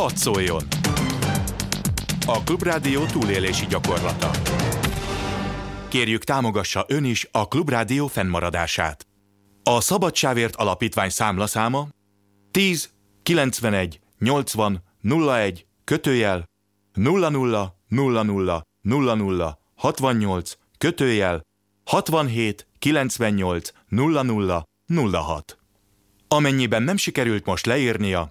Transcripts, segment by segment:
hadd szóljon! A Klubrádió túlélési gyakorlata. Kérjük támogassa ön is a Klubrádió fennmaradását. A Szabadsávért Alapítvány számlaszáma 10 91 80 01 kötőjel 00 00 00 68 kötőjel 67 98 00 06. Amennyiben nem sikerült most leírnia,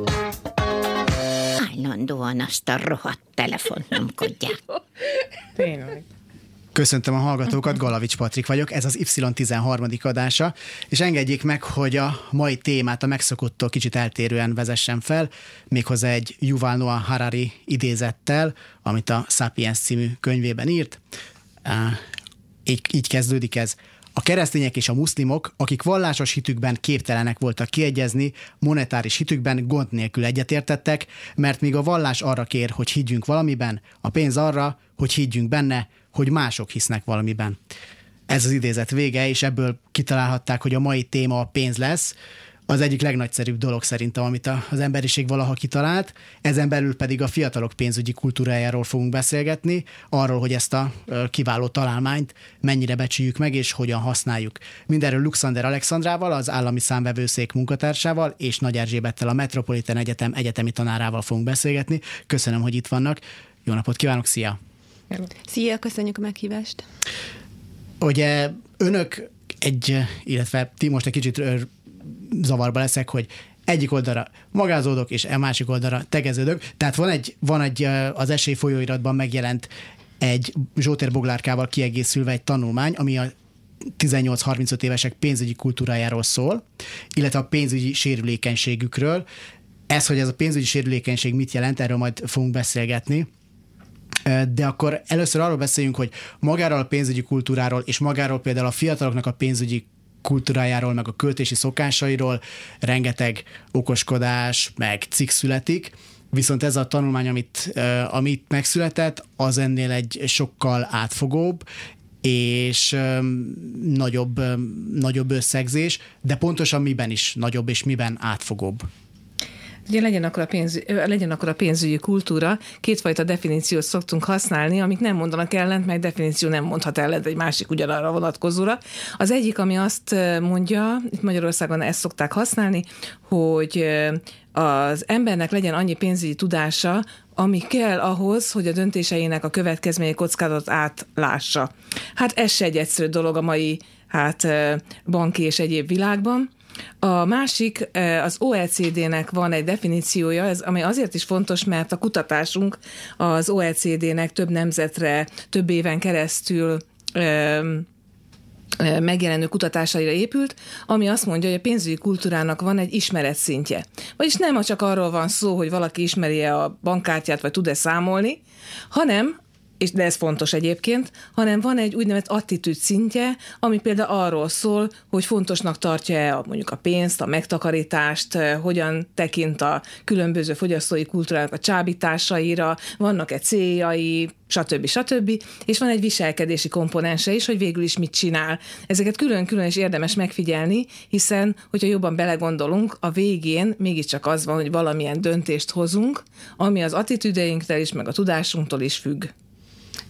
Állandóan azt a rohadt telefont nyomkodják. Tényleg. Köszöntöm a hallgatókat, Galavics Patrik vagyok, ez az Y13. adása, és engedjék meg, hogy a mai témát a megszokottól kicsit eltérően vezessem fel, méghozzá egy Yuval Noah Harari idézettel, amit a Sapiens című könyvében írt. Így, így kezdődik ez. A keresztények és a muszlimok, akik vallásos hitükben képtelenek voltak kiegyezni, monetáris hitükben gond nélkül egyetértettek, mert míg a vallás arra kér, hogy higgyünk valamiben, a pénz arra, hogy higgyünk benne, hogy mások hisznek valamiben. Ez az idézet vége, és ebből kitalálhatták, hogy a mai téma a pénz lesz, az egyik legnagyszerűbb dolog szerintem, amit az emberiség valaha kitalált. Ezen belül pedig a fiatalok pénzügyi kultúrájáról fogunk beszélgetni, arról, hogy ezt a kiváló találmányt mennyire becsüljük meg, és hogyan használjuk. Mindenről Luxander Alexandrával, az állami számvevőszék munkatársával, és Nagy Erzsébettel, a Metropolitan Egyetem egyetemi tanárával fogunk beszélgetni. Köszönöm, hogy itt vannak. Jó napot kívánok, szia! Szia, köszönjük a meghívást. Ugye önök egy, illetve ti most egy kicsit zavarba leszek, hogy egyik oldalra magázódok, és a másik oldalra tegeződök. Tehát van egy, van egy az esély folyóiratban megjelent egy Zsótér Boglárkával kiegészülve egy tanulmány, ami a 18-35 évesek pénzügyi kultúrájáról szól, illetve a pénzügyi sérülékenységükről. Ez, hogy ez a pénzügyi sérülékenység mit jelent, erről majd fogunk beszélgetni. De akkor először arról beszéljünk, hogy magáról a pénzügyi kultúráról, és magáról például a fiataloknak a pénzügyi kultúrájáról, meg a költési szokásairól rengeteg okoskodás, meg cikk születik, viszont ez a tanulmány, amit, amit megszületett, az ennél egy sokkal átfogóbb, és nagyobb, nagyobb összegzés, de pontosan miben is nagyobb, és miben átfogóbb. Ugye legyen akkor, a pénz, legyen akkor a pénzügyi kultúra, kétfajta definíciót szoktunk használni, amik nem mondanak ellent, meg definíció nem mondhat ellent egy másik ugyanarra vonatkozóra. Az egyik, ami azt mondja, itt Magyarországon ezt szokták használni, hogy az embernek legyen annyi pénzügyi tudása, ami kell ahhoz, hogy a döntéseinek a következménye kockázatot átlássa. Hát ez se egy egyszerű dolog a mai hát banki és egyéb világban. A másik, eh, az OECD-nek van egy definíciója, ez, ami azért is fontos, mert a kutatásunk az OECD-nek több nemzetre, több éven keresztül em, eh, megjelenő kutatásaira épült, ami azt mondja, hogy a pénzügyi kultúrának van egy ismeretszintje. Vagyis nem csak arról van szó, hogy valaki ismeri-e a bankkártyát, vagy tud-e számolni, hanem és de ez fontos egyébként, hanem van egy úgynevezett attitűd szintje, ami például arról szól, hogy fontosnak tartja-e mondjuk a pénzt, a megtakarítást, eh, hogyan tekint a különböző fogyasztói kultúrának a csábításaira, vannak-e céljai, stb. stb. És van egy viselkedési komponense is, hogy végül is mit csinál. Ezeket külön-külön is érdemes megfigyelni, hiszen, hogyha jobban belegondolunk, a végén mégiscsak az van, hogy valamilyen döntést hozunk, ami az attitűdeinktől is, meg a tudásunktól is függ.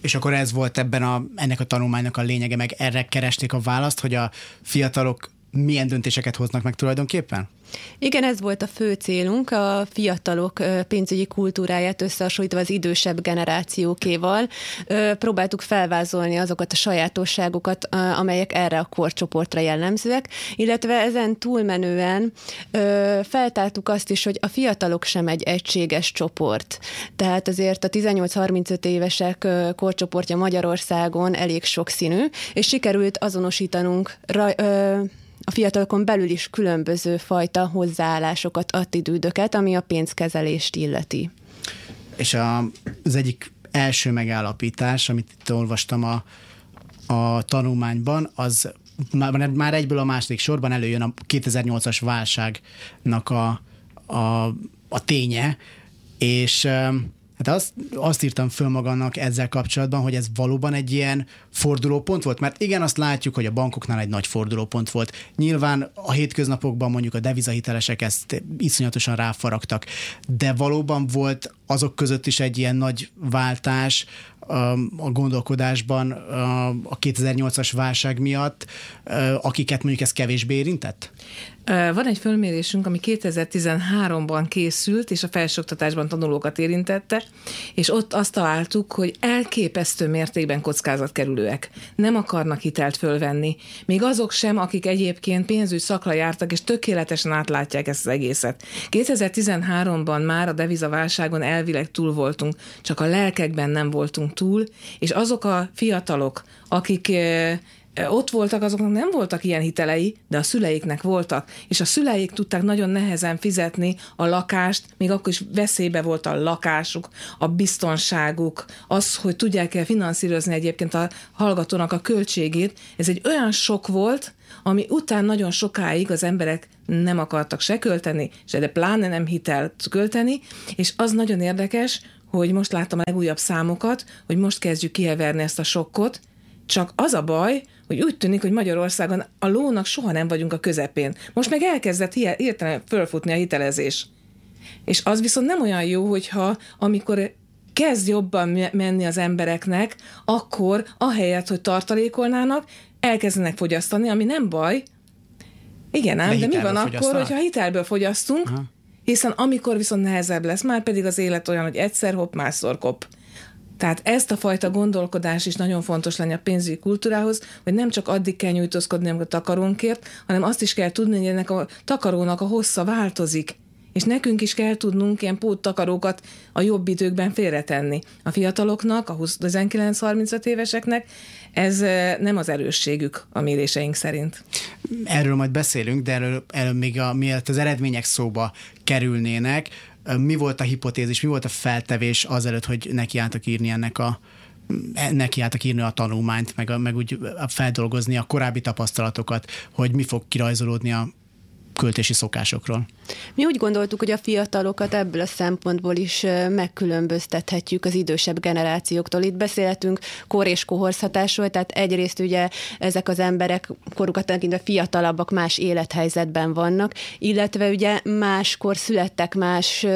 És akkor ez volt ebben a, ennek a tanulmánynak a lényege, meg erre keresték a választ, hogy a fiatalok milyen döntéseket hoznak meg tulajdonképpen? Igen, ez volt a fő célunk, a fiatalok pénzügyi kultúráját összehasonlítva az idősebb generációkéval. Próbáltuk felvázolni azokat a sajátosságokat, amelyek erre a korcsoportra jellemzőek, illetve ezen túlmenően feltártuk azt is, hogy a fiatalok sem egy egységes csoport. Tehát azért a 18-35 évesek korcsoportja Magyarországon elég sokszínű, és sikerült azonosítanunk raj, a fiatalokon belül is különböző fajta hozzáállásokat, attitűdöket, ami a pénzkezelést illeti. És a, az egyik első megállapítás, amit itt olvastam a, a tanulmányban, az már, már egyből a második sorban előjön a 2008-as válságnak a, a, a ténye, és Hát azt, azt írtam föl magamnak ezzel kapcsolatban, hogy ez valóban egy ilyen fordulópont volt, mert igen, azt látjuk, hogy a bankoknál egy nagy fordulópont volt. Nyilván a hétköznapokban mondjuk a devizahitelesek ezt iszonyatosan ráfaragtak, de valóban volt azok között is egy ilyen nagy váltás, a gondolkodásban a 2008-as válság miatt, akiket mondjuk ez kevésbé érintett? Van egy fölmérésünk, ami 2013-ban készült, és a felsőoktatásban tanulókat érintette, és ott azt találtuk, hogy elképesztő mértékben kockázatkerülőek. Nem akarnak hitelt fölvenni. Még azok sem, akik egyébként pénzügy szakra jártak, és tökéletesen átlátják ezt az egészet. 2013-ban már a devizaválságon elvileg túl voltunk, csak a lelkekben nem voltunk túl, és azok a fiatalok, akik ott voltak, azoknak nem voltak ilyen hitelei, de a szüleiknek voltak, és a szüleik tudták nagyon nehezen fizetni a lakást, még akkor is veszélybe volt a lakásuk, a biztonságuk, az, hogy tudják-e finanszírozni egyébként a hallgatónak a költségét. Ez egy olyan sok volt, ami után nagyon sokáig az emberek nem akartak se költeni, se de pláne nem hitelt költeni, és az nagyon érdekes, hogy most láttam a legújabb számokat, hogy most kezdjük kieverni ezt a sokkot, csak az a baj, hogy úgy tűnik, hogy Magyarországon a lónak soha nem vagyunk a közepén. Most meg elkezdett hirtelen fölfutni a hitelezés. És az viszont nem olyan jó, hogyha amikor kezd jobban menni az embereknek, akkor ahelyett, hogy tartalékolnának, elkezdenek fogyasztani, ami nem baj. Igen, ám, de, de mi van akkor, hogyha hitelből fogyasztunk, Aha. hiszen amikor viszont nehezebb lesz, már pedig az élet olyan, hogy egyszer hopp, másszor kop. Tehát ezt a fajta gondolkodás is nagyon fontos lenne a pénzügyi kultúrához, hogy nem csak addig kell nyújtózkodni a takarónkért, hanem azt is kell tudni, hogy ennek a takarónak a hossza változik. És nekünk is kell tudnunk ilyen póttakarókat a jobb időkben félretenni. A fiataloknak, a 19-35 éveseknek ez nem az erősségük a méréseink szerint. Erről majd beszélünk, de erről, erről még a, mielőtt az eredmények szóba kerülnének, mi volt a hipotézis, mi volt a feltevés azelőtt, hogy nekiálltak írni ennek a nekiálltak írni a tanulmányt, meg, meg úgy feldolgozni a korábbi tapasztalatokat, hogy mi fog kirajzolódni a költési szokásokról. Mi úgy gondoltuk, hogy a fiatalokat ebből a szempontból is megkülönböztethetjük az idősebb generációktól. Itt beszélhetünk kor és kohorszhatásról, tehát egyrészt ugye ezek az emberek korukat tekintve fiatalabbak, más élethelyzetben vannak, illetve ugye máskor születtek, más,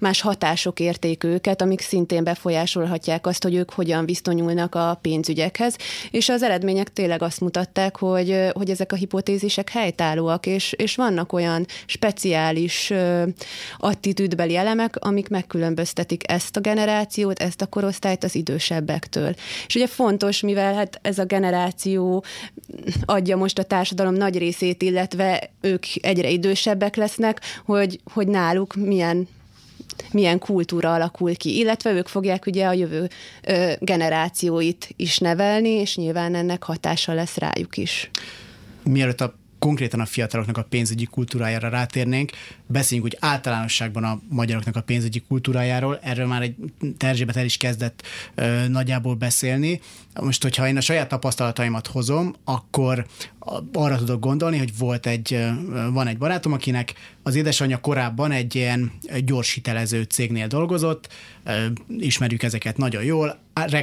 más hatások érték őket, amik szintén befolyásolhatják azt, hogy ők hogyan viszonyulnak a pénzügyekhez, és az eredmények tényleg azt mutatták, hogy, hogy ezek a hipotézisek helytállóak, és, és vannak olyan speciális attitűdbeli elemek, amik megkülönböztetik ezt a generációt, ezt a korosztályt az idősebbektől. És ugye fontos, mivel hát ez a generáció adja most a társadalom nagy részét, illetve ők egyre idősebbek lesznek, hogy, hogy náluk milyen milyen kultúra alakul ki, illetve ők fogják ugye a jövő ö, generációit is nevelni, és nyilván ennek hatása lesz rájuk is. Mielőtt a konkrétan a fiataloknak a pénzügyi kultúrájára rátérnénk, beszéljünk úgy általánosságban a magyaroknak a pénzügyi kultúrájáról, erről már egy Terzsébet el is kezdett ö, nagyjából beszélni. Most, hogyha én a saját tapasztalataimat hozom, akkor arra tudok gondolni, hogy volt egy, van egy barátom, akinek az édesanyja korábban egy ilyen gyors hitelező cégnél dolgozott, ismerjük ezeket nagyon jól,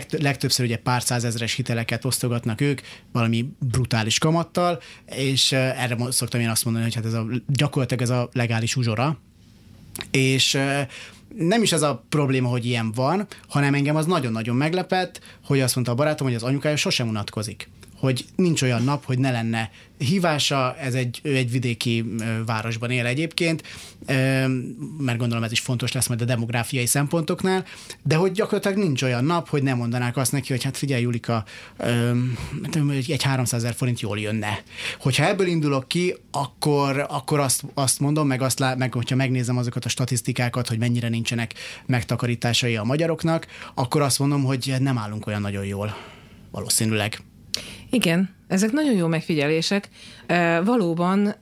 legtöbbször ugye pár százezres hiteleket osztogatnak ők valami brutális kamattal, és erre szoktam én azt mondani, hogy hát ez a, gyakorlatilag ez a legális uzsora, és nem is az a probléma, hogy ilyen van, hanem engem az nagyon-nagyon meglepett, hogy azt mondta a barátom, hogy az anyukája sosem unatkozik hogy nincs olyan nap, hogy ne lenne hívása, ez egy, ő egy vidéki városban él egyébként, mert gondolom ez is fontos lesz majd a demográfiai szempontoknál, de hogy gyakorlatilag nincs olyan nap, hogy nem mondanák azt neki, hogy hát figyelj Julika, egy 300 ezer forint jól jönne. Hogyha ebből indulok ki, akkor, akkor azt, azt mondom, meg, azt lá, meg hogyha megnézem azokat a statisztikákat, hogy mennyire nincsenek megtakarításai a magyaroknak, akkor azt mondom, hogy nem állunk olyan nagyon jól valószínűleg. Igen, ezek nagyon jó megfigyelések. Valóban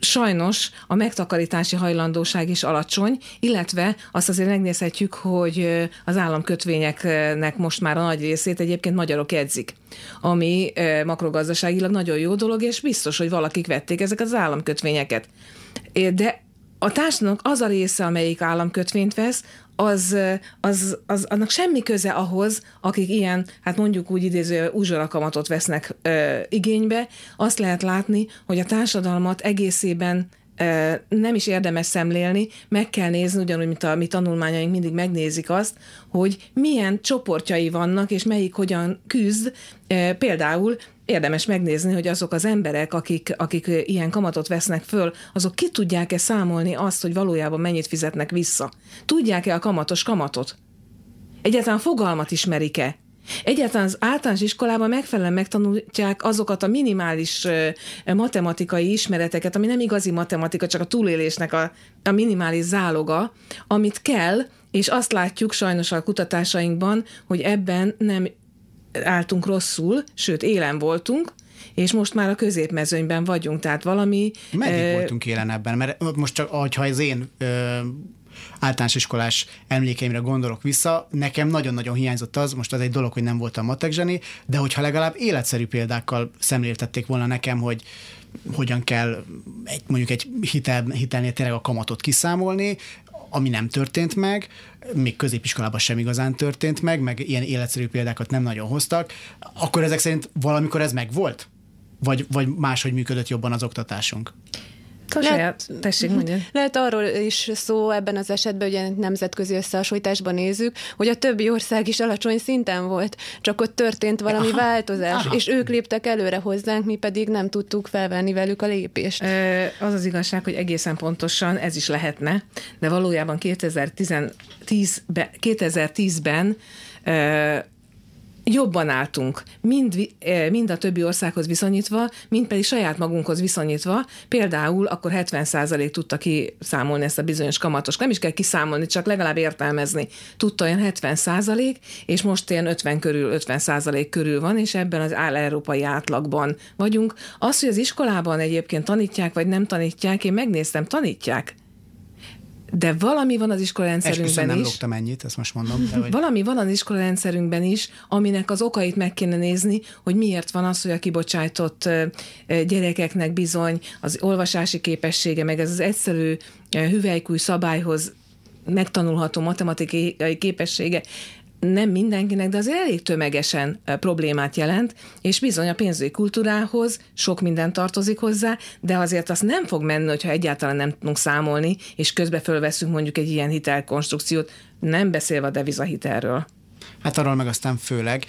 sajnos a megtakarítási hajlandóság is alacsony, illetve azt azért megnézhetjük, hogy az államkötvényeknek most már a nagy részét egyébként magyarok edzik, ami makrogazdaságilag nagyon jó dolog, és biztos, hogy valakik vették ezeket az államkötvényeket. De a társadalomnak az a része, amelyik államkötvényt vesz, az, az, az, annak semmi köze ahhoz, akik ilyen, hát mondjuk úgy idéző uzsorakamatot vesznek ö, igénybe, azt lehet látni, hogy a társadalmat egészében nem is érdemes szemlélni, meg kell nézni, ugyanúgy, mint a mi tanulmányaink mindig megnézik azt, hogy milyen csoportjai vannak, és melyik hogyan küzd. Például érdemes megnézni, hogy azok az emberek, akik, akik ilyen kamatot vesznek föl, azok ki tudják-e számolni azt, hogy valójában mennyit fizetnek vissza? Tudják-e a kamatos kamatot? Egyáltalán fogalmat ismerik-e? Egyáltalán az általános iskolában megfelelően megtanulják azokat a minimális matematikai ismereteket, ami nem igazi matematika, csak a túlélésnek a, a minimális záloga, amit kell, és azt látjuk sajnos a kutatásainkban, hogy ebben nem álltunk rosszul, sőt élen voltunk, és most már a középmezőnyben vagyunk, tehát valami... Meddig uh, voltunk élen ebben? Mert most csak, ha az én ö, általános iskolás emlékeimre gondolok vissza, nekem nagyon-nagyon hiányzott az, most az egy dolog, hogy nem voltam matek zseni, de hogyha legalább életszerű példákkal szemléltették volna nekem, hogy hogyan kell egy, mondjuk egy hitel, hitelnél tényleg a kamatot kiszámolni, ami nem történt meg, még középiskolában sem igazán történt meg, meg ilyen életszerű példákat nem nagyon hoztak, akkor ezek szerint valamikor ez meg volt? Vagy, vagy máshogy működött jobban az oktatásunk? Lehet, tessék, mondja. Lehet arról is szó ebben az esetben, hogy nemzetközi összehasonlításban nézzük, hogy a többi ország is alacsony szinten volt, csak ott történt valami aha, változás, aha. és ők léptek előre hozzánk, mi pedig nem tudtuk felvenni velük a lépést. Az az igazság, hogy egészen pontosan ez is lehetne, de valójában 2010-ben, 2010-ben jobban álltunk, mind, mind a többi országhoz viszonyítva, mind pedig saját magunkhoz viszonyítva. Például akkor 70% tudta kiszámolni ezt a bizonyos kamatos. Nem is kell kiszámolni, csak legalább értelmezni. Tudta olyan 70%, és most ilyen 50 körül, 50% körül van, és ebben az áll-európai átlagban vagyunk. Az, hogy az iskolában egyébként tanítják, vagy nem tanítják, én megnéztem, tanítják de valami van az iskolarendszerünkben nem is. lógtam ennyit, ezt most mondom. De hogy... Valami van az iskolarendszerünkben is, aminek az okait meg kéne nézni, hogy miért van az, hogy a kibocsájtott gyerekeknek bizony az olvasási képessége, meg ez az egyszerű hüvelykúj szabályhoz megtanulható matematikai képessége nem mindenkinek, de azért elég tömegesen problémát jelent, és bizony a pénzügyi kultúrához sok minden tartozik hozzá, de azért azt nem fog menni, hogyha egyáltalán nem tudunk számolni, és közbe fölveszünk mondjuk egy ilyen hitelkonstrukciót, nem beszélve a devizahitelről. Hát arról meg aztán főleg.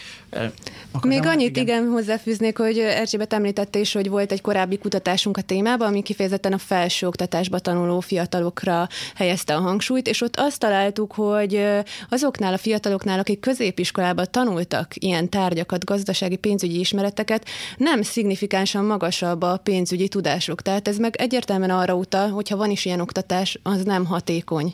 Még annyit igen. igen hozzáfűznék, hogy Erzsébet említette is, hogy volt egy korábbi kutatásunk a témában, ami kifejezetten a felsőoktatásba tanuló fiatalokra helyezte a hangsúlyt, és ott azt találtuk, hogy azoknál a fiataloknál, akik középiskolában tanultak ilyen tárgyakat, gazdasági pénzügyi ismereteket, nem szignifikánsan magasabb a pénzügyi tudásuk. Tehát ez meg egyértelműen arra utal, hogyha van is ilyen oktatás, az nem hatékony.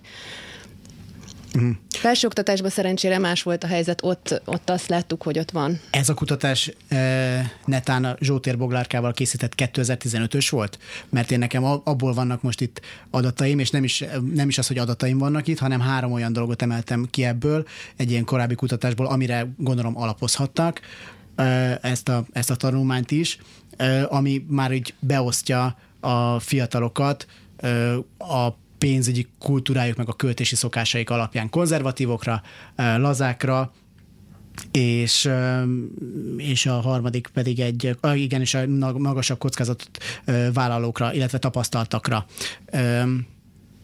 Uh-huh. Felsőoktatásban szerencsére más volt a helyzet, ott, ott azt láttuk, hogy ott van. Ez a kutatás e, netán a Zsótér Boglárkával készített 2015-ös volt? Mert én nekem abból vannak most itt adataim, és nem is, nem is az, hogy adataim vannak itt, hanem három olyan dolgot emeltem ki ebből, egy ilyen korábbi kutatásból, amire gondolom alapozhattak e, ezt a, ezt a tanulmányt is, e, ami már így beosztja a fiatalokat a pénzügyi kultúrájuk, meg a költési szokásaik alapján konzervatívokra, lazákra, és, és a harmadik pedig egy, igen, és a magasabb kockázatot vállalókra, illetve tapasztaltakra.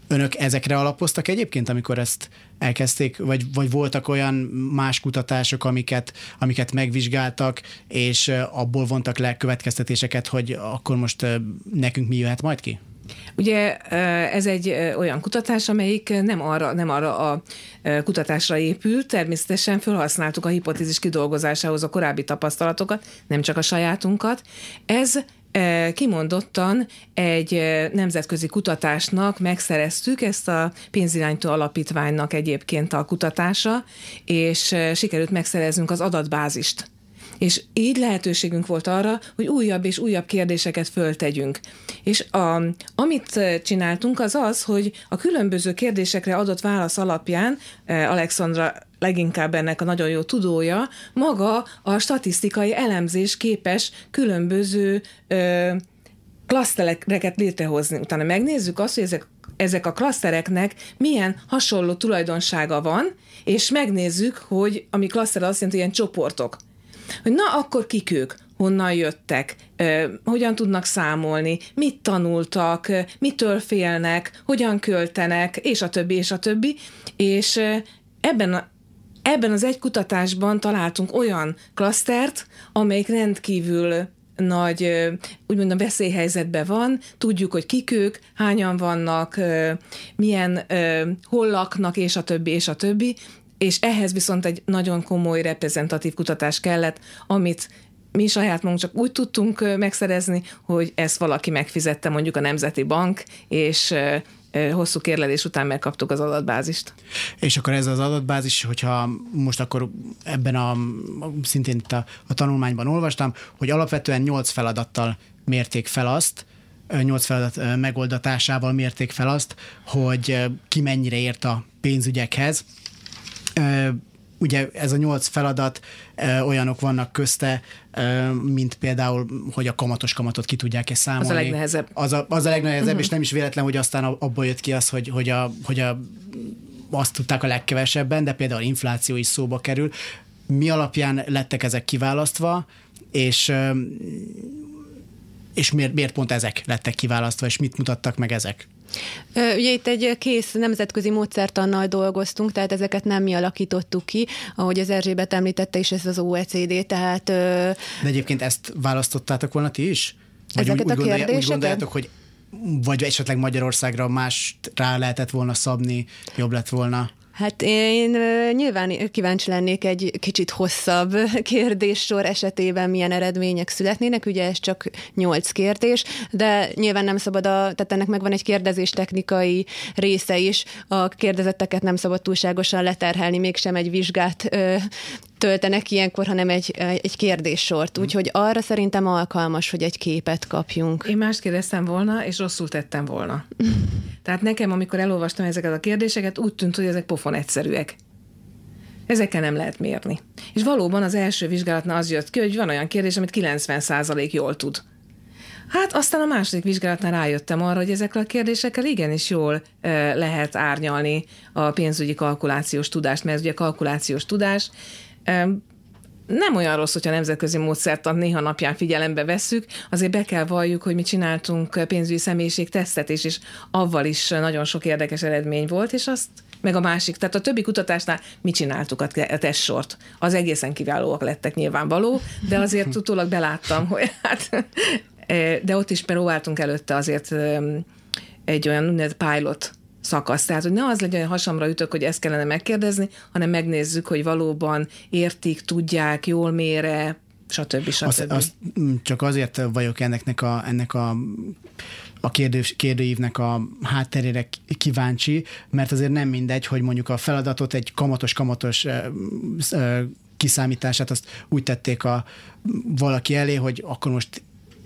Önök ezekre alapoztak egyébként, amikor ezt elkezdték, vagy, vagy voltak olyan más kutatások, amiket, amiket megvizsgáltak, és abból vontak le következtetéseket, hogy akkor most nekünk mi jöhet majd ki? Ugye ez egy olyan kutatás, amelyik nem arra, nem arra a kutatásra épült, természetesen felhasználtuk a hipotézis kidolgozásához a korábbi tapasztalatokat, nem csak a sajátunkat. Ez kimondottan egy nemzetközi kutatásnak megszereztük ezt a pénzirányító alapítványnak egyébként a kutatása, és sikerült megszereznünk az adatbázist És így lehetőségünk volt arra, hogy újabb és újabb kérdéseket föltegyünk. És a, amit csináltunk, az az, hogy a különböző kérdésekre adott válasz alapján Alexandra leginkább ennek a nagyon jó tudója, maga a statisztikai elemzés képes különböző ö, klasztereket létrehozni. Utána megnézzük azt, hogy ezek ezek a klasztereknek milyen hasonló tulajdonsága van, és megnézzük, hogy ami klaszter azt jelenti, ilyen csoportok. Hogy na, akkor kik ők? honnan jöttek, hogyan tudnak számolni, mit tanultak, mitől félnek, hogyan költenek, és a többi, és a többi. És ebben, ebben az egy kutatásban találtunk olyan klasztert, amelyik rendkívül nagy, úgymond a veszélyhelyzetben van, tudjuk, hogy kik ők, hányan vannak, milyen, hol laknak, és a többi, és a többi, és ehhez viszont egy nagyon komoly reprezentatív kutatás kellett, amit mi saját magunk csak úgy tudtunk megszerezni, hogy ezt valaki megfizette mondjuk a Nemzeti Bank, és hosszú kérlelés után megkaptuk az adatbázist. És akkor ez az adatbázis, hogyha most akkor ebben a, szintén itt a, a tanulmányban olvastam, hogy alapvetően nyolc feladattal mérték fel azt, nyolc feladat megoldatásával mérték fel azt, hogy ki mennyire ért a pénzügyekhez ugye ez a nyolc feladat olyanok vannak közte, mint például, hogy a kamatos kamatot ki tudják-e számolni. Az a legnehezebb. Az a, az a legnehezebb, uh-huh. és nem is véletlen, hogy aztán abból jött ki az, hogy, hogy, a, hogy a, azt tudták a legkevesebben, de például infláció is szóba kerül. Mi alapján lettek ezek kiválasztva, és és miért, miért pont ezek lettek kiválasztva, és mit mutattak meg ezek? Ugye itt egy kész nemzetközi módszertannal dolgoztunk, tehát ezeket nem mi alakítottuk ki, ahogy az Erzsébet említette, és ez az OECD, tehát... De egyébként ezt választottátok volna ti is? Vagy ezeket úgy, úgy, a kérdéseket? Úgy gondoljátok, hogy vagy esetleg Magyarországra más rá lehetett volna szabni, jobb lett volna? Hát én nyilván kíváncsi lennék egy kicsit hosszabb kérdéssor esetében milyen eredmények születnének, ugye ez csak nyolc kérdés, de nyilván nem szabad, a, tehát ennek megvan egy kérdezés technikai része is, a kérdezetteket nem szabad túlságosan leterhelni, mégsem egy vizsgát töltenek ilyenkor, hanem egy, egy kérdéssort. Hm. Úgyhogy arra szerintem alkalmas, hogy egy képet kapjunk. Én más kérdeztem volna, és rosszul tettem volna. Tehát nekem, amikor elolvastam ezeket a kérdéseket, úgy tűnt, hogy ezek pofon egyszerűek. Ezekkel nem lehet mérni. És valóban az első vizsgálatnál az jött ki, hogy van olyan kérdés, amit 90% jól tud. Hát aztán a második vizsgálatnál rájöttem arra, hogy ezekkel a kérdésekkel igenis jól e, lehet árnyalni a pénzügyi kalkulációs tudást, mert ugye kalkulációs tudás nem olyan rossz, hogyha nemzetközi módszertan néha napján figyelembe vesszük, azért be kell valljuk, hogy mi csináltunk pénzügyi tesztet is, és avval is nagyon sok érdekes eredmény volt, és azt meg a másik, tehát a többi kutatásnál mi csináltuk a testsort. Az egészen kiválóak lettek nyilvánvaló, de azért utólag beláttam, hogy hát, de ott is próbáltunk előtte azért egy olyan pilot szakasz. Tehát, hogy ne az legyen, hogy hasamra ütök, hogy ezt kellene megkérdezni, hanem megnézzük, hogy valóban értik, tudják, jól mére, stb. stb. Azt, azt csak azért vagyok ennek a, ennek a a kérdő, kérdőívnek a hátterére kíváncsi, mert azért nem mindegy, hogy mondjuk a feladatot egy kamatos-kamatos kiszámítását azt úgy tették a valaki elé, hogy akkor most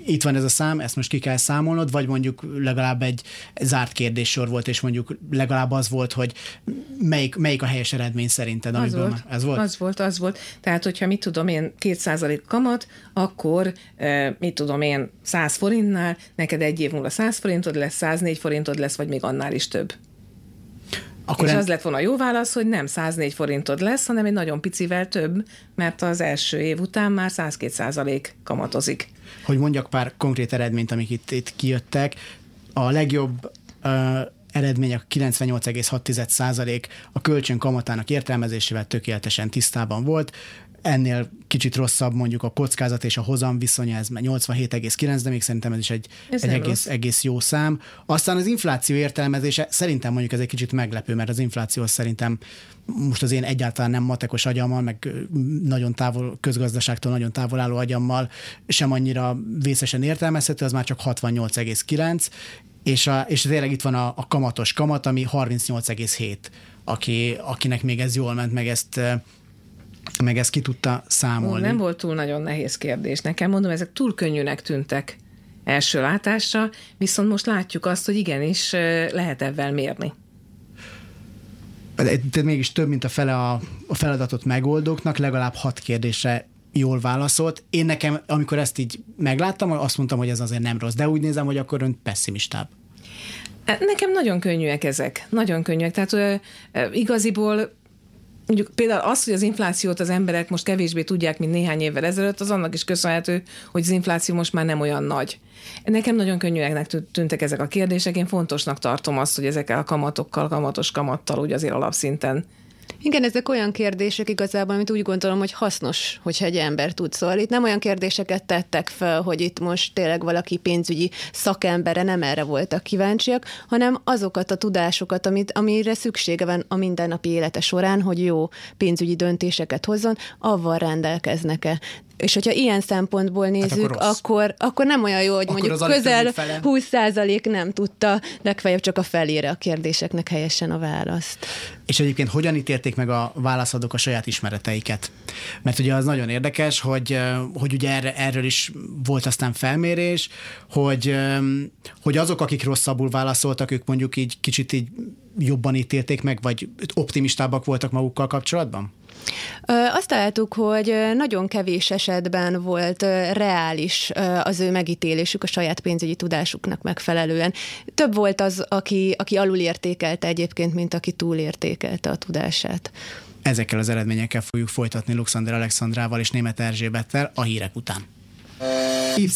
itt van ez a szám, ezt most ki kell számolnod, vagy mondjuk legalább egy zárt kérdéssor volt, és mondjuk legalább az volt, hogy melyik, melyik a helyes eredmény szerinted, az volt, ez volt? Az volt, az volt. Tehát, hogyha mit tudom én, 2% kamat, akkor mit tudom én, 100 forintnál, neked egy év múlva 100 forintod lesz, 104 forintod lesz, vagy még annál is több. Akkor és en... az lett volna a jó válasz, hogy nem 104 forintod lesz, hanem egy nagyon picivel több, mert az első év után már 102 százalék kamatozik. Hogy mondjak pár konkrét eredményt, amik itt, itt kijöttek. A legjobb uh, eredmény a 98,6 százalék a kölcsön kamatának értelmezésével tökéletesen tisztában volt ennél kicsit rosszabb mondjuk a kockázat és a hozam viszonya, ez 87,9, de még szerintem ez is egy, ez egy egész, egész jó szám. Aztán az infláció értelmezése szerintem mondjuk ez egy kicsit meglepő, mert az infláció szerintem most az én egyáltalán nem matekos agyammal, meg nagyon távol, közgazdaságtól nagyon távol álló agyammal sem annyira vészesen értelmezhető, az már csak 68,9, és, a, és tényleg itt van a, a kamatos kamat, ami 38,7, aki, akinek még ez jól ment, meg ezt meg ezt ki tudta számolni. Nem volt túl nagyon nehéz kérdés. Nekem mondom, ezek túl könnyűnek tűntek első látásra, viszont most látjuk azt, hogy igenis lehet ebben mérni. De mégis több, mint a fele a, a feladatot megoldóknak, legalább hat kérdésre jól válaszolt. Én nekem, amikor ezt így megláttam, azt mondtam, hogy ez azért nem rossz, de úgy nézem, hogy akkor ön pessimistább. Nekem nagyon könnyűek ezek, nagyon könnyűek. Tehát ö, ö, igaziból mondjuk például az, hogy az inflációt az emberek most kevésbé tudják, mint néhány évvel ezelőtt, az annak is köszönhető, hogy az infláció most már nem olyan nagy. Nekem nagyon könnyűeknek tűntek ezek a kérdések, én fontosnak tartom azt, hogy ezekkel a kamatokkal, kamatos kamattal úgy azért alapszinten igen, ezek olyan kérdések igazából, amit úgy gondolom, hogy hasznos, hogyha egy ember tud. Szóval itt nem olyan kérdéseket tettek fel, hogy itt most tényleg valaki pénzügyi szakembere nem erre voltak kíváncsiak, hanem azokat a tudásokat, amit, amire szüksége van a mindennapi élete során, hogy jó pénzügyi döntéseket hozzon, avval rendelkeznek-e. És hogyha ilyen szempontból nézzük, hát akkor, akkor, akkor nem olyan jó, hogy akkor mondjuk közel 20% nem tudta legfeljebb csak a felére a kérdéseknek helyesen a választ. És egyébként hogyan ítélték meg a válaszadók a saját ismereteiket? Mert ugye az nagyon érdekes, hogy, hogy ugye erre, erről is volt aztán felmérés, hogy, hogy azok, akik rosszabbul válaszoltak, ők mondjuk így kicsit így jobban ítélték meg, vagy optimistábbak voltak magukkal kapcsolatban? Azt találtuk, hogy nagyon kevés esetben volt reális az ő megítélésük a saját pénzügyi tudásuknak megfelelően. Több volt az, aki, aki alulértékelte egyébként, mint aki túlértékelte a tudását. Ezekkel az eredményekkel fogjuk folytatni Luxander Alexandrával és Német Erzsébettel a hírek után. Y.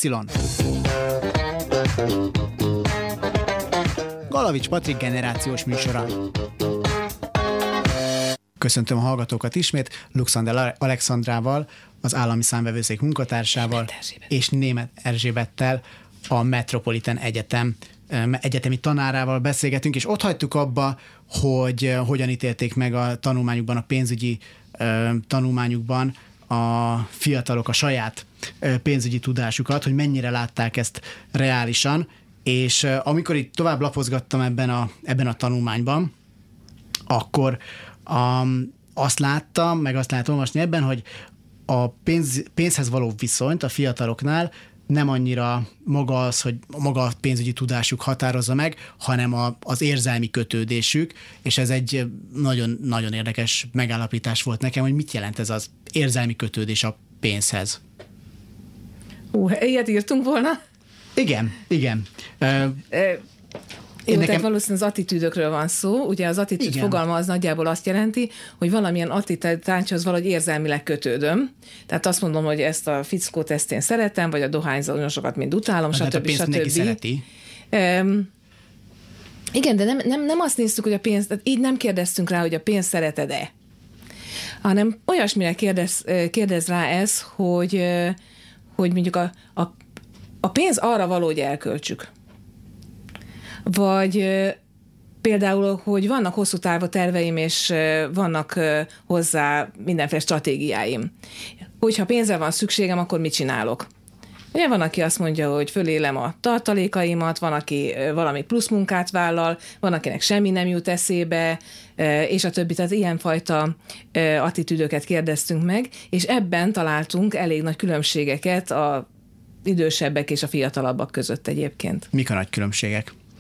Galavics Patrik generációs műsora. Köszöntöm a hallgatókat ismét, Luxander Alexandrával, az állami számvevőszék munkatársával, és Német Erzsébettel, a Metropolitan Egyetem egyetemi tanárával beszélgetünk, és ott hagytuk abba, hogy hogyan ítélték meg a tanulmányukban, a pénzügyi tanulmányukban a fiatalok a saját pénzügyi tudásukat, hogy mennyire látták ezt reálisan, és amikor itt tovább lapozgattam ebben a, ebben a tanulmányban, akkor Um, azt láttam, meg azt lehet olvasni ebben, hogy a pénz, pénzhez való viszonyt a fiataloknál nem annyira maga az, hogy maga a pénzügyi tudásuk határozza meg, hanem a, az érzelmi kötődésük, és ez egy nagyon, nagyon érdekes megállapítás volt nekem, hogy mit jelent ez az érzelmi kötődés a pénzhez. Ú, ilyet írtunk volna? Igen, igen. Jó, nekem... tehát valószínűleg az attitűdökről van szó. Ugye az attitűd Igen. fogalma az nagyjából azt jelenti, hogy valamilyen attitűdtánchoz valahogy érzelmileg kötődöm. Tehát azt mondom, hogy ezt a fickót ezt én szeretem, vagy a dohányzósokat mind utálom, hát stb. Hát a stb. szereti. Um, igen, de nem, nem, nem azt néztük, hogy a pénzt, tehát így nem kérdeztünk rá, hogy a pénzt szereted-e, hanem olyasmire kérdez, kérdez rá ez, hogy, hogy mondjuk a, a, a pénz arra való, hogy elköltsük vagy például, hogy vannak hosszú távú terveim, és vannak hozzá mindenféle stratégiáim. Hogyha pénzre van szükségem, akkor mit csinálok? Ugye van, aki azt mondja, hogy fölélem a tartalékaimat, van, aki valami plusz munkát vállal, van, akinek semmi nem jut eszébe, és a többi, tehát ilyenfajta attitűdöket kérdeztünk meg, és ebben találtunk elég nagy különbségeket a idősebbek és a fiatalabbak között egyébként. Mik a nagy különbségek?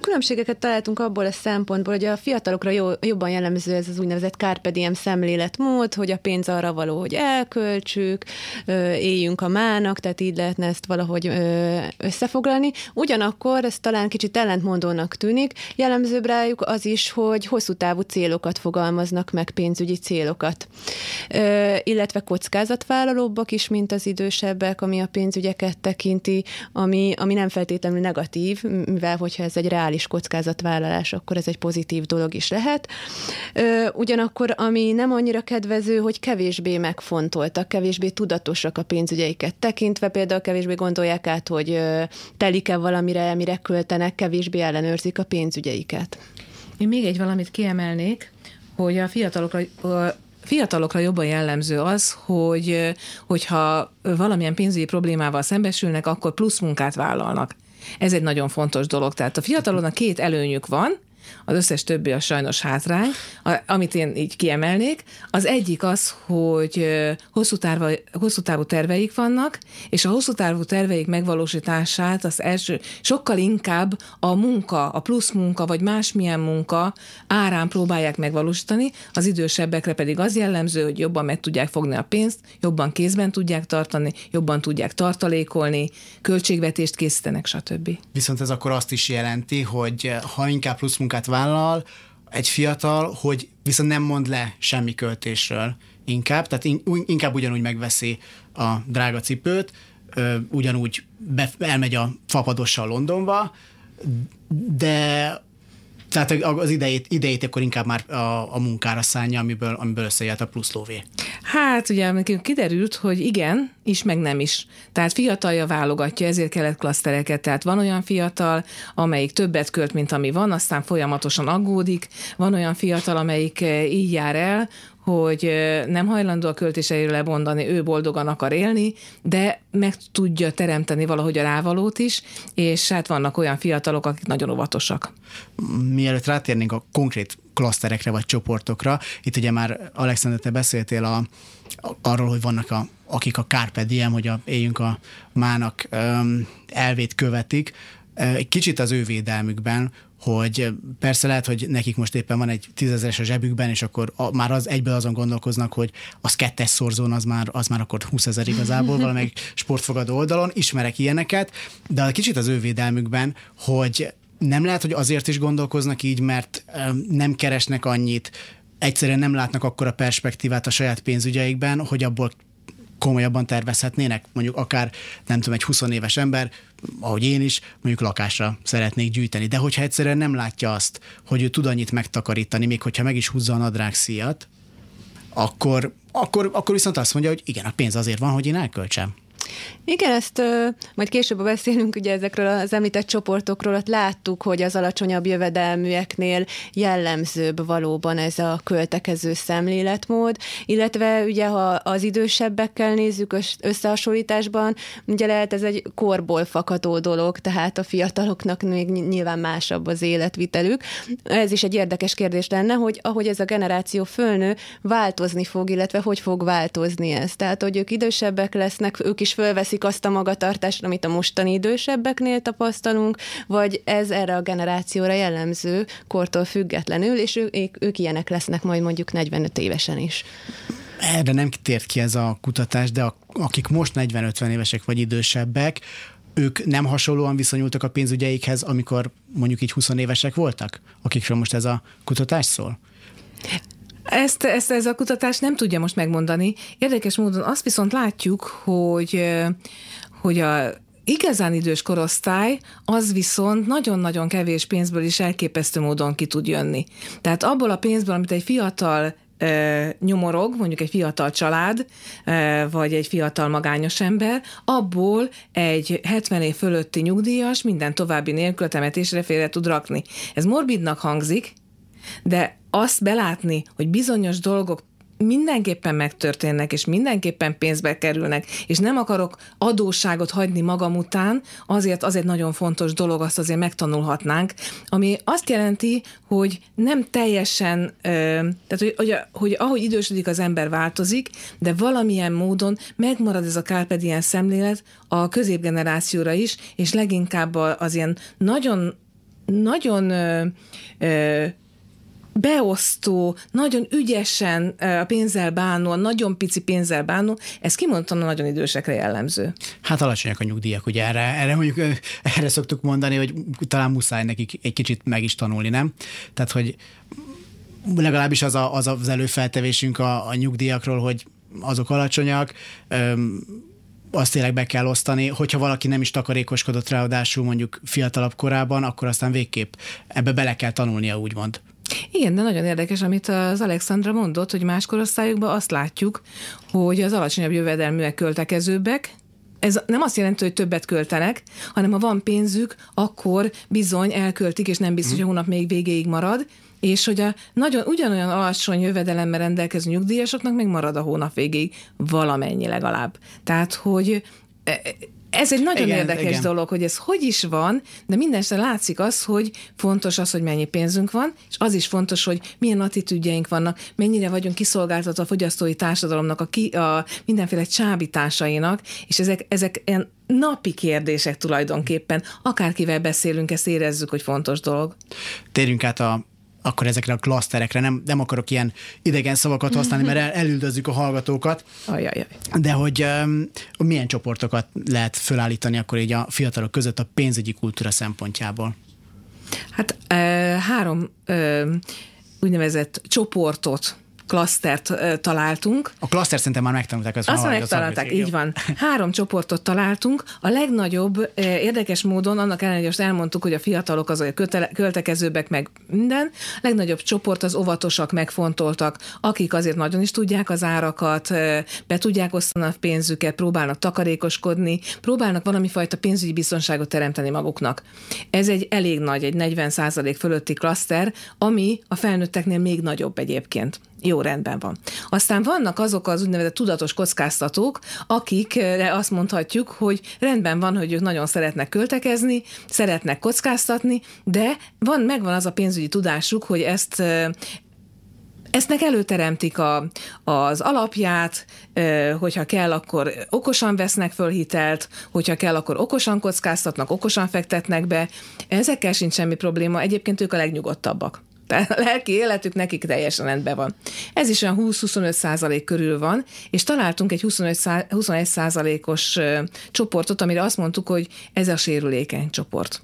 Különbségeket találtunk abból a szempontból, hogy a fiatalokra jó, jobban jellemző ez az úgynevezett carpe diem szemléletmód, hogy a pénz arra való, hogy elköltsük, éljünk a mának, tehát így lehetne ezt valahogy összefoglalni. Ugyanakkor ez talán kicsit ellentmondónak tűnik, jellemzőbb rájuk az is, hogy hosszú távú célokat fogalmaznak meg, pénzügyi célokat, illetve kockázatvállalóbbak is, mint az idősebbek, ami a pénzügyeket tekinti, ami, ami nem feltétlenül negatív, mivel hogyha ez egy reális kockázatvállalás, akkor ez egy pozitív dolog is lehet. Ugyanakkor, ami nem annyira kedvező, hogy kevésbé megfontoltak, kevésbé tudatosak a pénzügyeiket tekintve, például kevésbé gondolják át, hogy telik-e valamire, mire költenek, kevésbé ellenőrzik a pénzügyeiket. Én még egy valamit kiemelnék, hogy a fiatalokra fiatalokra jobban jellemző az, hogy hogyha valamilyen pénzügyi problémával szembesülnek, akkor plusz munkát vállalnak. Ez egy nagyon fontos dolog. Tehát a fiataloknak két előnyük van, az összes többi a sajnos hátrány, amit én így kiemelnék. Az egyik az, hogy hosszú, tárva, hosszú távú terveik vannak, és a hosszú távú terveik megvalósítását az első sokkal inkább a munka, a plusz munka, vagy másmilyen munka árán próbálják megvalósítani, az idősebbekre pedig az jellemző, hogy jobban meg tudják fogni a pénzt, jobban kézben tudják tartani, jobban tudják tartalékolni, költségvetést készítenek, stb. Viszont ez akkor azt is jelenti, hogy ha inkább plusz munkát vállal, egy fiatal, hogy viszont nem mond le semmi költésről inkább, tehát inkább ugyanúgy megveszi a drága cipőt, ugyanúgy elmegy a fapadossal Londonba, de tehát az idejét, idejét akkor inkább már a, a munkára szánja, amiből, amiből összejött a plusz lóvé. Hát ugye kiderült, hogy igen, is, meg nem is. Tehát fiatalja válogatja, ezért kellett klasztereket. Tehát van olyan fiatal, amelyik többet költ, mint ami van, aztán folyamatosan aggódik. Van olyan fiatal, amelyik eh, így jár el, hogy nem hajlandó a költéseiről lebondani, ő boldogan akar élni, de meg tudja teremteni valahogy a rávalót is, és hát vannak olyan fiatalok, akik nagyon óvatosak. Mielőtt rátérnénk a konkrét klaszterekre vagy csoportokra, itt ugye már Alexander, te beszéltél a, arról, hogy vannak a, akik a Carpe Diem, hogy a, éljünk a mának elvét követik, egy kicsit az ő védelmükben, hogy persze lehet, hogy nekik most éppen van egy tízezeres a zsebükben, és akkor a, már az egyből azon gondolkoznak, hogy az kettes szorzón az már, az már akkor 20 ezer igazából valamelyik sportfogadó oldalon, ismerek ilyeneket, de a kicsit az ő védelmükben, hogy nem lehet, hogy azért is gondolkoznak így, mert nem keresnek annyit, egyszerűen nem látnak akkor a perspektívát a saját pénzügyeikben, hogy abból komolyabban tervezhetnének, mondjuk akár, nem tudom, egy 20 éves ember, ahogy én is, mondjuk lakásra szeretnék gyűjteni. De hogyha egyszerűen nem látja azt, hogy ő tud annyit megtakarítani, még hogyha meg is húzza a nadrág szíjat, akkor, akkor, akkor viszont azt mondja, hogy igen, a pénz azért van, hogy én elköltsem. Igen, ezt uh, majd később beszélünk ugye ezekről az említett csoportokról, ott láttuk, hogy az alacsonyabb jövedelműeknél jellemzőbb valóban ez a költekező szemléletmód, illetve ugye ha az idősebbekkel nézzük összehasonlításban, ugye lehet ez egy korból fakadó dolog, tehát a fiataloknak még nyilván másabb az életvitelük. Ez is egy érdekes kérdés lenne, hogy ahogy ez a generáció fölnő, változni fog, illetve hogy fog változni ez. Tehát, hogy ők idősebbek lesznek, ők is fölveszik azt a magatartást, amit a mostani idősebbeknél tapasztalunk, vagy ez erre a generációra jellemző kortól függetlenül, és ők, ők ilyenek lesznek majd mondjuk 45 évesen is. Erre nem tért ki ez a kutatás, de a, akik most 40-50 évesek vagy idősebbek, ők nem hasonlóan viszonyultak a pénzügyeikhez, amikor mondjuk így 20 évesek voltak, akikről most ez a kutatás szól? Ezt, ezt ez a kutatás nem tudja most megmondani. Érdekes módon azt viszont látjuk, hogy, hogy a igazán idős korosztály az viszont nagyon-nagyon kevés pénzből is elképesztő módon ki tud jönni. Tehát abból a pénzből, amit egy fiatal nyomorog, mondjuk egy fiatal család, vagy egy fiatal magányos ember, abból egy 70 év fölötti nyugdíjas minden további nélkül a temetésre félre tud rakni. Ez morbidnak hangzik, de azt belátni, hogy bizonyos dolgok mindenképpen megtörténnek, és mindenképpen pénzbe kerülnek, és nem akarok adósságot hagyni magam után, azért az egy nagyon fontos dolog, azt azért megtanulhatnánk, ami azt jelenti, hogy nem teljesen, tehát hogy, hogy, hogy ahogy idősödik az ember változik, de valamilyen módon megmarad ez a Carpe diem szemlélet a középgenerációra is, és leginkább az ilyen nagyon nagyon ö, ö, beosztó, nagyon ügyesen a pénzzel bánó, nagyon pici pénzzel bánó, ez kimondottan nagyon idősekre jellemző. Hát alacsonyak a nyugdíjak, ugye erre, erre mondjuk erre szoktuk mondani, hogy talán muszáj nekik egy kicsit meg is tanulni, nem? Tehát, hogy legalábbis az a, az, az előfeltevésünk a, a nyugdíjakról, hogy azok alacsonyak, öm, azt tényleg be kell osztani, hogyha valaki nem is takarékoskodott ráadásul mondjuk fiatalabb korában, akkor aztán végképp ebbe bele kell tanulnia, úgymond. Igen, de nagyon érdekes, amit az Alexandra mondott, hogy más korosztályokban azt látjuk, hogy az alacsonyabb jövedelműek költekezőbbek, ez nem azt jelenti, hogy többet költenek, hanem ha van pénzük, akkor bizony elköltik, és nem biztos, hogy a hónap még végéig marad, és hogy a nagyon ugyanolyan alacsony jövedelemmel rendelkező nyugdíjasoknak még marad a hónap végéig valamennyi legalább. Tehát, hogy e, Ez egy nagyon Igen, érdekes igen. dolog, hogy ez hogy is van, de mindenesten látszik az, hogy fontos az, hogy mennyi pénzünk van, és az is fontos, hogy milyen attitűdjeink vannak, mennyire vagyunk kiszolgáltatva a fogyasztói társadalomnak, a, ki, a mindenféle csábításainak, és ezek, ezek ilyen napi kérdések tulajdonképpen. Akárkivel beszélünk, ezt érezzük, hogy fontos dolog. Térjünk át a akkor ezekre a klaszterekre. Nem, nem akarok ilyen idegen szavakat használni, mert el, elüldözzük a hallgatókat, Ajajaj. de hogy um, milyen csoportokat lehet fölállítani akkor így a fiatalok között a pénzügyi kultúra szempontjából? Hát három e, úgynevezett csoportot, klasztert találtunk. A klaszter szerintem már megtanulták. Azt, Azt már megtalálták, így van. Három csoportot találtunk. A legnagyobb érdekes módon, annak ellenére, hogy most elmondtuk, hogy a fiatalok azok kötele, költekezőbbek, meg minden, a legnagyobb csoport az óvatosak, megfontoltak, akik azért nagyon is tudják az árakat, be tudják osztani a pénzüket, próbálnak takarékoskodni, próbálnak valami fajta pénzügyi biztonságot teremteni maguknak. Ez egy elég nagy, egy 40% fölötti klaszter, ami a felnőtteknél még nagyobb egyébként. Jó, rendben van. Aztán vannak azok az úgynevezett tudatos kockáztatók, akikre azt mondhatjuk, hogy rendben van, hogy ők nagyon szeretnek költekezni, szeretnek kockáztatni, de van, megvan az a pénzügyi tudásuk, hogy ezt Esznek előteremtik a, az alapját, hogyha kell, akkor okosan vesznek föl hitelt, hogyha kell, akkor okosan kockáztatnak, okosan fektetnek be. Ezekkel sincs semmi probléma, egyébként ők a legnyugodtabbak. Tehát a lelki életük nekik teljesen rendben van. Ez is olyan 20-25 százalék körül van, és találtunk egy 25 szá- 21 százalékos csoportot, amire azt mondtuk, hogy ez a sérülékeny csoport.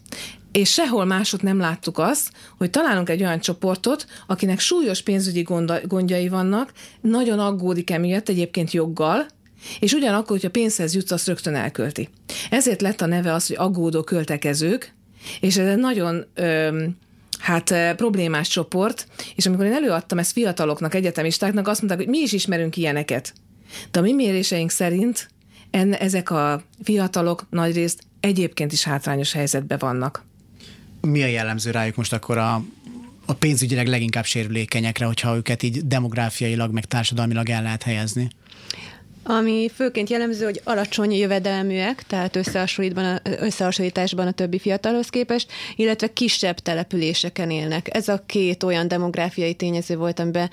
És sehol másot nem láttuk azt, hogy találunk egy olyan csoportot, akinek súlyos pénzügyi gondjai vannak, nagyon aggódik emiatt egyébként joggal, és ugyanakkor, hogyha pénzhez jutsz, azt rögtön elkölti. Ezért lett a neve az, hogy aggódó költekezők, és ez egy nagyon öm, hát problémás csoport, és amikor én előadtam ezt fiataloknak, egyetemistáknak, azt mondták, hogy mi is ismerünk ilyeneket. De a mi méréseink szerint en, ezek a fiatalok nagyrészt egyébként is hátrányos helyzetben vannak. Mi a jellemző rájuk most akkor a, a pénzügyileg leginkább sérülékenyekre, hogyha őket így demográfiailag, meg társadalmilag el lehet helyezni? Ami főként jellemző, hogy alacsony jövedelműek, tehát összehasonlításban a többi fiatalhoz képest, illetve kisebb településeken élnek. Ez a két olyan demográfiai tényező volt, amiben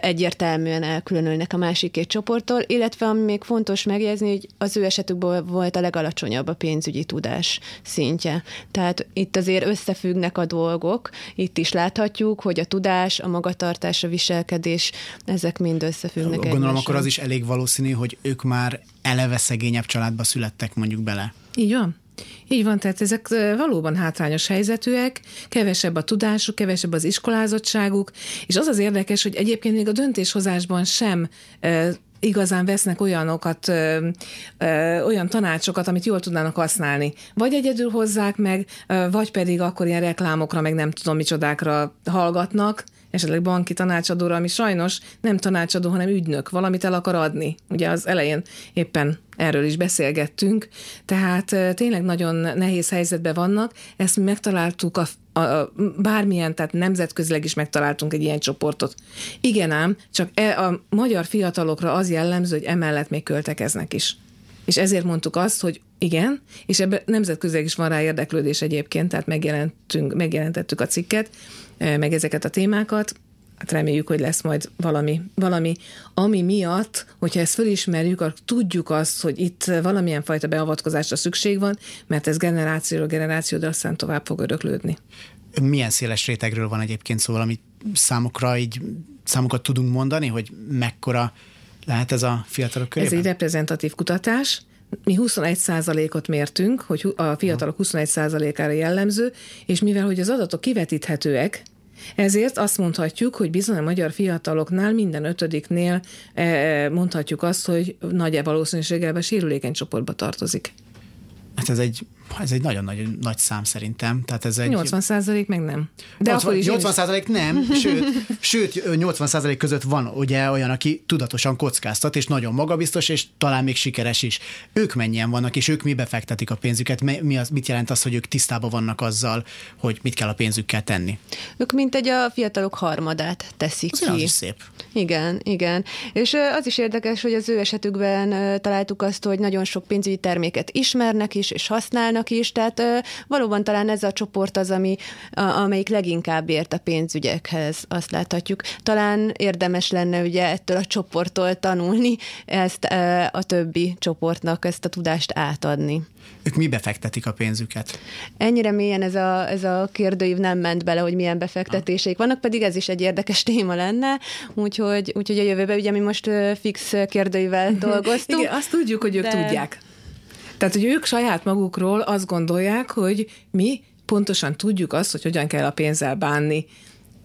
egyértelműen elkülönülnek a másik két csoporttól, illetve ami még fontos megjegyezni, hogy az ő esetükből volt a legalacsonyabb a pénzügyi tudás szintje. Tehát itt azért összefüggnek a dolgok, itt is láthatjuk, hogy a tudás, a magatartás, a viselkedés, ezek mind összefüggnek Gondolom, egymással. akkor az is elég valószínű, hogy ők már eleve szegényebb családba születtek mondjuk bele. Így van. Így van, tehát ezek valóban hátrányos helyzetűek, kevesebb a tudásuk, kevesebb az iskolázottságuk, és az az érdekes, hogy egyébként még a döntéshozásban sem igazán vesznek olyanokat, ö, ö, olyan tanácsokat, amit jól tudnának használni. Vagy egyedül hozzák meg, ö, vagy pedig akkor ilyen reklámokra, meg nem tudom micsodákra hallgatnak, esetleg banki tanácsadóra, ami sajnos nem tanácsadó, hanem ügynök, valamit el akar adni. Ugye az elején éppen erről is beszélgettünk, tehát tényleg nagyon nehéz helyzetben vannak, ezt mi megtaláltuk a, a, a bármilyen, tehát nemzetközileg is megtaláltunk egy ilyen csoportot. Igen ám, csak e, a magyar fiatalokra az jellemző, hogy emellett még költekeznek is. És ezért mondtuk azt, hogy igen, és ebben nemzetközileg is van rá érdeklődés egyébként, tehát megjelentünk, megjelentettük a cikket, meg ezeket a témákat, hát reméljük, hogy lesz majd valami, valami, ami miatt, hogyha ezt fölismerjük, akkor tudjuk azt, hogy itt valamilyen fajta beavatkozásra szükség van, mert ez generációra generációra aztán tovább fog öröklődni. Milyen széles rétegről van egyébként szó, amit számokra így, számokat tudunk mondani, hogy mekkora lehet ez a fiatalok Ez körében? egy reprezentatív kutatás. Mi 21%-ot mértünk, hogy a fiatalok 21%-ára jellemző, és mivel hogy az adatok kivetíthetőek, ezért azt mondhatjuk, hogy bizony a magyar fiataloknál minden ötödiknél eh, mondhatjuk azt, hogy nagy valószínűséggel be sérülékeny csoportba tartozik. Hát ez egy, ez egy nagyon nagy, nagy szám szerintem. Tehát ez egy... 80 százalék meg nem. De 80, akkor is 80 százalék nem, sőt, sőt, 80 százalék között van ugye olyan, aki tudatosan kockáztat, és nagyon magabiztos, és talán még sikeres is. Ők mennyien vannak, és ők mi befektetik a pénzüket? Mi az, mit jelent az, hogy ők tisztában vannak azzal, hogy mit kell a pénzükkel tenni? Ők mint egy a fiatalok harmadát teszik az ki. Az szép. Igen, igen. És az is érdekes, hogy az ő esetükben találtuk azt, hogy nagyon sok pénzügyi terméket ismernek is, és használnak is, tehát valóban talán ez a csoport az, ami, amelyik leginkább ért a pénzügyekhez, azt láthatjuk. Talán érdemes lenne ugye ettől a csoporttól tanulni ezt a többi csoportnak, ezt a tudást átadni. Ők mi befektetik a pénzüket? Ennyire mélyen ez a, ez a kérdőív nem ment bele, hogy milyen befektetéseik vannak, pedig ez is egy érdekes téma lenne, úgyhogy, úgyhogy a jövőben ugye mi most fix kérdőivel dolgoztunk. Igen, azt tudjuk, hogy ők de... tudják. Tehát, hogy ők saját magukról azt gondolják, hogy mi pontosan tudjuk azt, hogy hogyan kell a pénzzel bánni.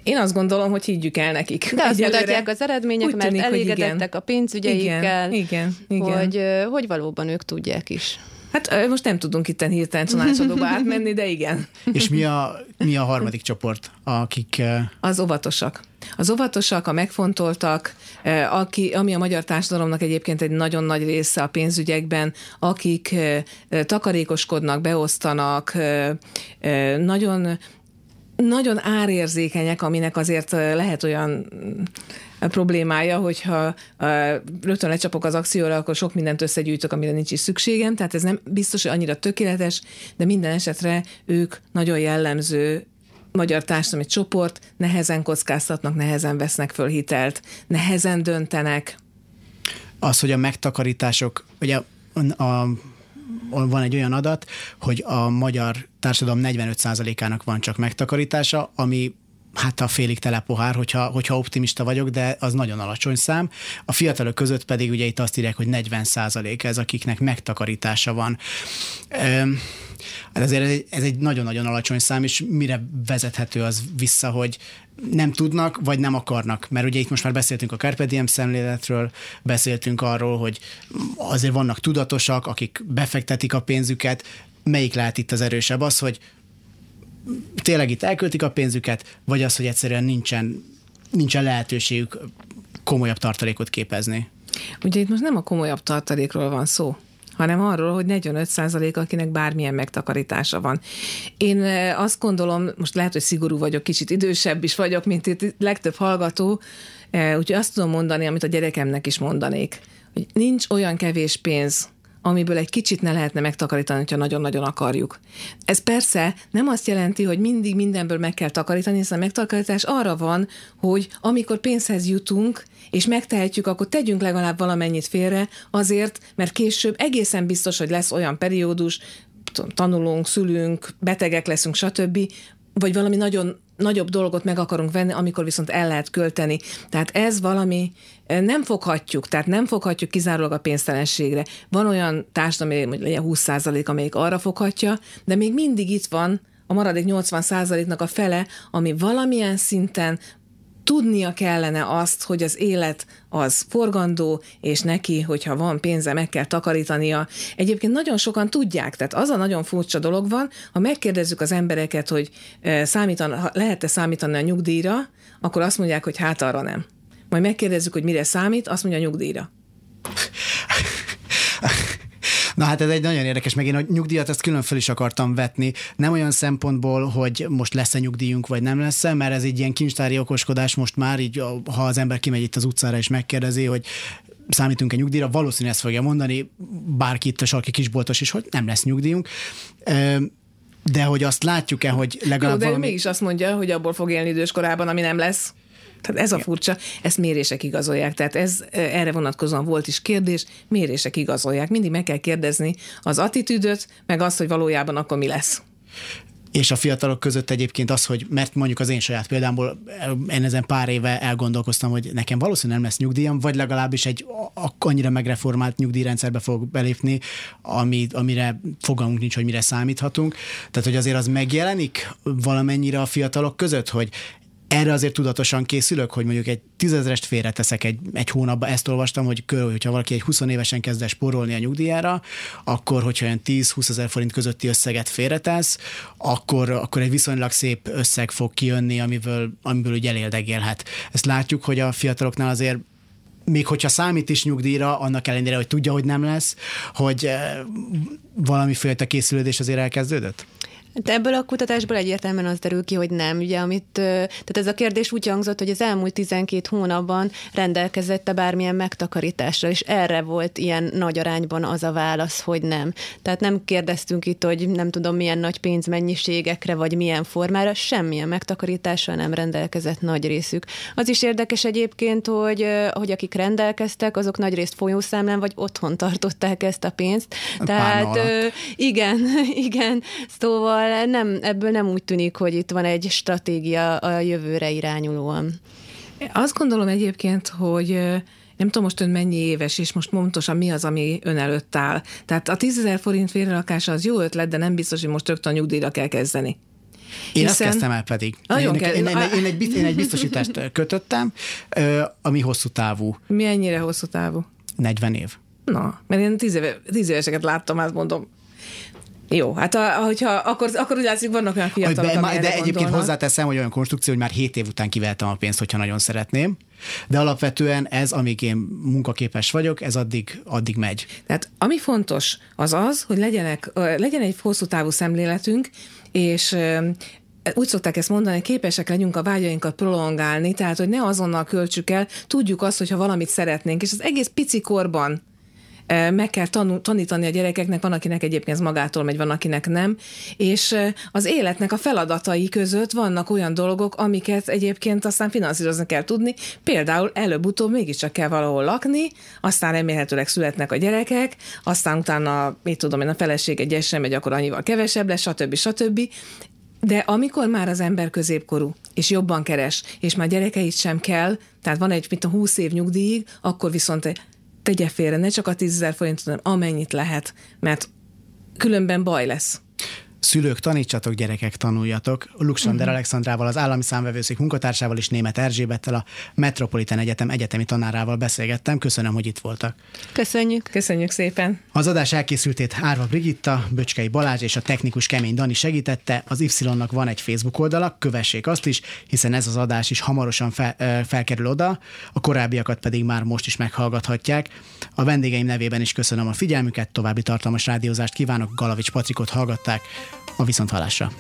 Én azt gondolom, hogy higgyük el nekik. De azt mutatják az eredmények, mert tűnik, elégedettek a pénzügyeikkel, igen, igen, igen. Hogy, hogy valóban ők tudják is. Hát most nem tudunk itt hirtelen tanácsadóba átmenni, de igen. És mi a, mi a harmadik csoport, akik... Az óvatosak. Az óvatosak, a megfontoltak, aki, ami a magyar társadalomnak egyébként egy nagyon nagy része a pénzügyekben, akik takarékoskodnak, beosztanak, nagyon nagyon árérzékenyek, aminek azért lehet olyan problémája, hogyha rögtön lecsapok az akcióra, akkor sok mindent összegyűjtök, amire nincs is szükségem, tehát ez nem biztos, hogy annyira tökéletes, de minden esetre ők nagyon jellemző magyar társadalmi csoport, nehezen kockáztatnak, nehezen vesznek föl hitelt, nehezen döntenek. Az, hogy a megtakarítások, ugye a, a van egy olyan adat, hogy a magyar társadalom 45%-ának van csak megtakarítása, ami hát a félig tele pohár, hogyha, hogyha optimista vagyok, de az nagyon alacsony szám. A fiatalok között pedig ugye itt azt írják, hogy 40 százalék ez, akiknek megtakarítása van. Hát egy, ez egy nagyon-nagyon alacsony szám, és mire vezethető az vissza, hogy nem tudnak, vagy nem akarnak. Mert ugye itt most már beszéltünk a Carpe Diem szemléletről, beszéltünk arról, hogy azért vannak tudatosak, akik befektetik a pénzüket, melyik lehet itt az erősebb? Az, hogy tényleg itt elköltik a pénzüket, vagy az, hogy egyszerűen nincsen, nincsen lehetőségük komolyabb tartalékot képezni? Ugye itt most nem a komolyabb tartalékról van szó, hanem arról, hogy 45% akinek bármilyen megtakarítása van. Én azt gondolom, most lehet, hogy szigorú vagyok, kicsit idősebb is vagyok, mint itt legtöbb hallgató, úgyhogy azt tudom mondani, amit a gyerekemnek is mondanék, hogy nincs olyan kevés pénz, amiből egy kicsit ne lehetne megtakarítani, ha nagyon-nagyon akarjuk. Ez persze nem azt jelenti, hogy mindig mindenből meg kell takarítani, hiszen a megtakarítás arra van, hogy amikor pénzhez jutunk, és megtehetjük, akkor tegyünk legalább valamennyit félre, azért, mert később egészen biztos, hogy lesz olyan periódus, tanulunk, szülünk, betegek leszünk, stb., vagy valami nagyon nagyobb dolgot meg akarunk venni, amikor viszont el lehet költeni. Tehát ez valami, eh, nem foghatjuk, tehát nem foghatjuk kizárólag a pénztelenségre. Van olyan társadalom, hogy legyen 20% amelyik arra foghatja, de még mindig itt van a maradék 80% nak a fele, ami valamilyen szinten tudnia kellene azt, hogy az élet az forgandó, és neki, hogyha van pénze, meg kell takarítania. Egyébként nagyon sokan tudják, tehát az a nagyon furcsa dolog van, ha megkérdezzük az embereket, hogy számítan, lehet-e számítani a nyugdíjra, akkor azt mondják, hogy hát arra nem. Majd megkérdezzük, hogy mire számít, azt mondja a nyugdíjra. Na hát ez egy nagyon érdekes, meg én a nyugdíjat ezt külön fel is akartam vetni, nem olyan szempontból, hogy most lesz-e nyugdíjunk, vagy nem lesz -e, mert ez egy ilyen kincstári okoskodás most már, így ha az ember kimegy itt az utcára és megkérdezi, hogy számítunk-e nyugdíjra, valószínűleg ezt fogja mondani, bárki itt a sarki kisboltos is, hogy nem lesz nyugdíjunk. De hogy azt látjuk-e, hogy legalább Jó, de valami... mégis azt mondja, hogy abból fog élni időskorában, ami nem lesz. Tehát ez a furcsa, ezt mérések igazolják. Tehát ez erre vonatkozóan volt is kérdés, mérések igazolják. Mindig meg kell kérdezni az attitűdöt, meg azt, hogy valójában akkor mi lesz. És a fiatalok között egyébként az, hogy, mert mondjuk az én saját példámból én ezen pár éve elgondolkoztam, hogy nekem valószínűleg nem lesz nyugdíjam, vagy legalábbis egy annyira megreformált nyugdíjrendszerbe fog belépni, ami, amire fogalmunk nincs, hogy mire számíthatunk. Tehát, hogy azért az megjelenik valamennyire a fiatalok között, hogy erre azért tudatosan készülök, hogy mondjuk egy tízezerest félreteszek egy, egy hónapba. Ezt olvastam, hogy kör, hogyha valaki egy 20 évesen kezd el spórolni a nyugdíjára, akkor, hogyha olyan 10-20 ezer forint közötti összeget félretesz, akkor, akkor egy viszonylag szép összeg fog kijönni, amiből, amiből úgy eléldegélhet. Ezt látjuk, hogy a fiataloknál azért még hogyha számít is nyugdíjra, annak ellenére, hogy tudja, hogy nem lesz, hogy eh, valamiféle készülődés azért elkezdődött? De ebből a kutatásból egyértelműen az derül ki, hogy nem. Ugye, amit, tehát ez a kérdés úgy hangzott, hogy az elmúlt 12 hónapban rendelkezette bármilyen megtakarításra, és erre volt ilyen nagy arányban az a válasz, hogy nem. Tehát nem kérdeztünk itt, hogy nem tudom milyen nagy pénzmennyiségekre, vagy milyen formára, semmilyen megtakarítással nem rendelkezett nagy részük. Az is érdekes egyébként, hogy, hogy akik rendelkeztek, azok nagy részt folyószámlán vagy otthon tartották ezt a pénzt. Tehát igen, igen, szóval Szóval nem, ebből nem úgy tűnik, hogy itt van egy stratégia a jövőre irányulóan. Azt gondolom egyébként, hogy nem tudom most ön mennyi éves, és most pontosan mi az, ami ön előtt áll. Tehát a 10 ezer forint félrelakása az jó ötlet, de nem biztos, hogy most rögtön nyugdíjra kell kezdeni. Én Hiszen... azt kezdtem el pedig. Én, kell. Én, én, én, egy, én egy biztosítást kötöttem, ami hosszú távú. Mi ennyire hosszú távú? 40 év. Na, mert én tíz, éve, tíz éveseket láttam, azt mondom, jó, hát a, hogyha, akkor, akkor úgy látszik, vannak olyan fiatalok, De, de egyébként gondolnak. hozzáteszem, hogy olyan konstrukció, hogy már 7 év után kivettem a pénzt, hogyha nagyon szeretném. De alapvetően ez, amíg én munkaképes vagyok, ez addig, addig megy. Tehát ami fontos, az az, hogy legyenek, legyen egy hosszú távú szemléletünk, és úgy szokták ezt mondani, hogy képesek legyünk a vágyainkat prolongálni, tehát hogy ne azonnal költsük el, tudjuk azt, hogyha valamit szeretnénk, és az egész pici korban meg kell tanul, tanítani a gyerekeknek, van akinek egyébként ez magától megy, van akinek nem, és az életnek a feladatai között vannak olyan dolgok, amiket egyébként aztán finanszírozni kell tudni, például előbb-utóbb mégiscsak kell valahol lakni, aztán remélhetőleg születnek a gyerekek, aztán utána, mit tudom én, a feleség egy megy, akkor annyival kevesebb lesz, stb. stb. De amikor már az ember középkorú, és jobban keres, és már gyerekeit sem kell, tehát van egy, mint a 20 év nyugdíjig, akkor viszont tegye félre ne csak a 10 ezer forintot, hanem amennyit lehet, mert különben baj lesz. Szülők, tanítsatok, gyerekek, tanuljatok. Luxander uh-huh. Alexandrával, az állami számvevőszék munkatársával és német Erzsébettel, a Metropolitan Egyetem egyetemi tanárával beszélgettem. Köszönöm, hogy itt voltak. Köszönjük. Köszönjük szépen. Az adás elkészültét Árva Brigitta, Böcskei Balázs és a technikus Kemény Dani segítette. Az Y-nak van egy Facebook oldala, kövessék azt is, hiszen ez az adás is hamarosan fel, felkerül oda, a korábbiakat pedig már most is meghallgathatják. A vendégeim nevében is köszönöm a figyelmüket, további tartalmas rádiózást kívánok, Galavics Patrikot hallgatták a Viszonthallásra.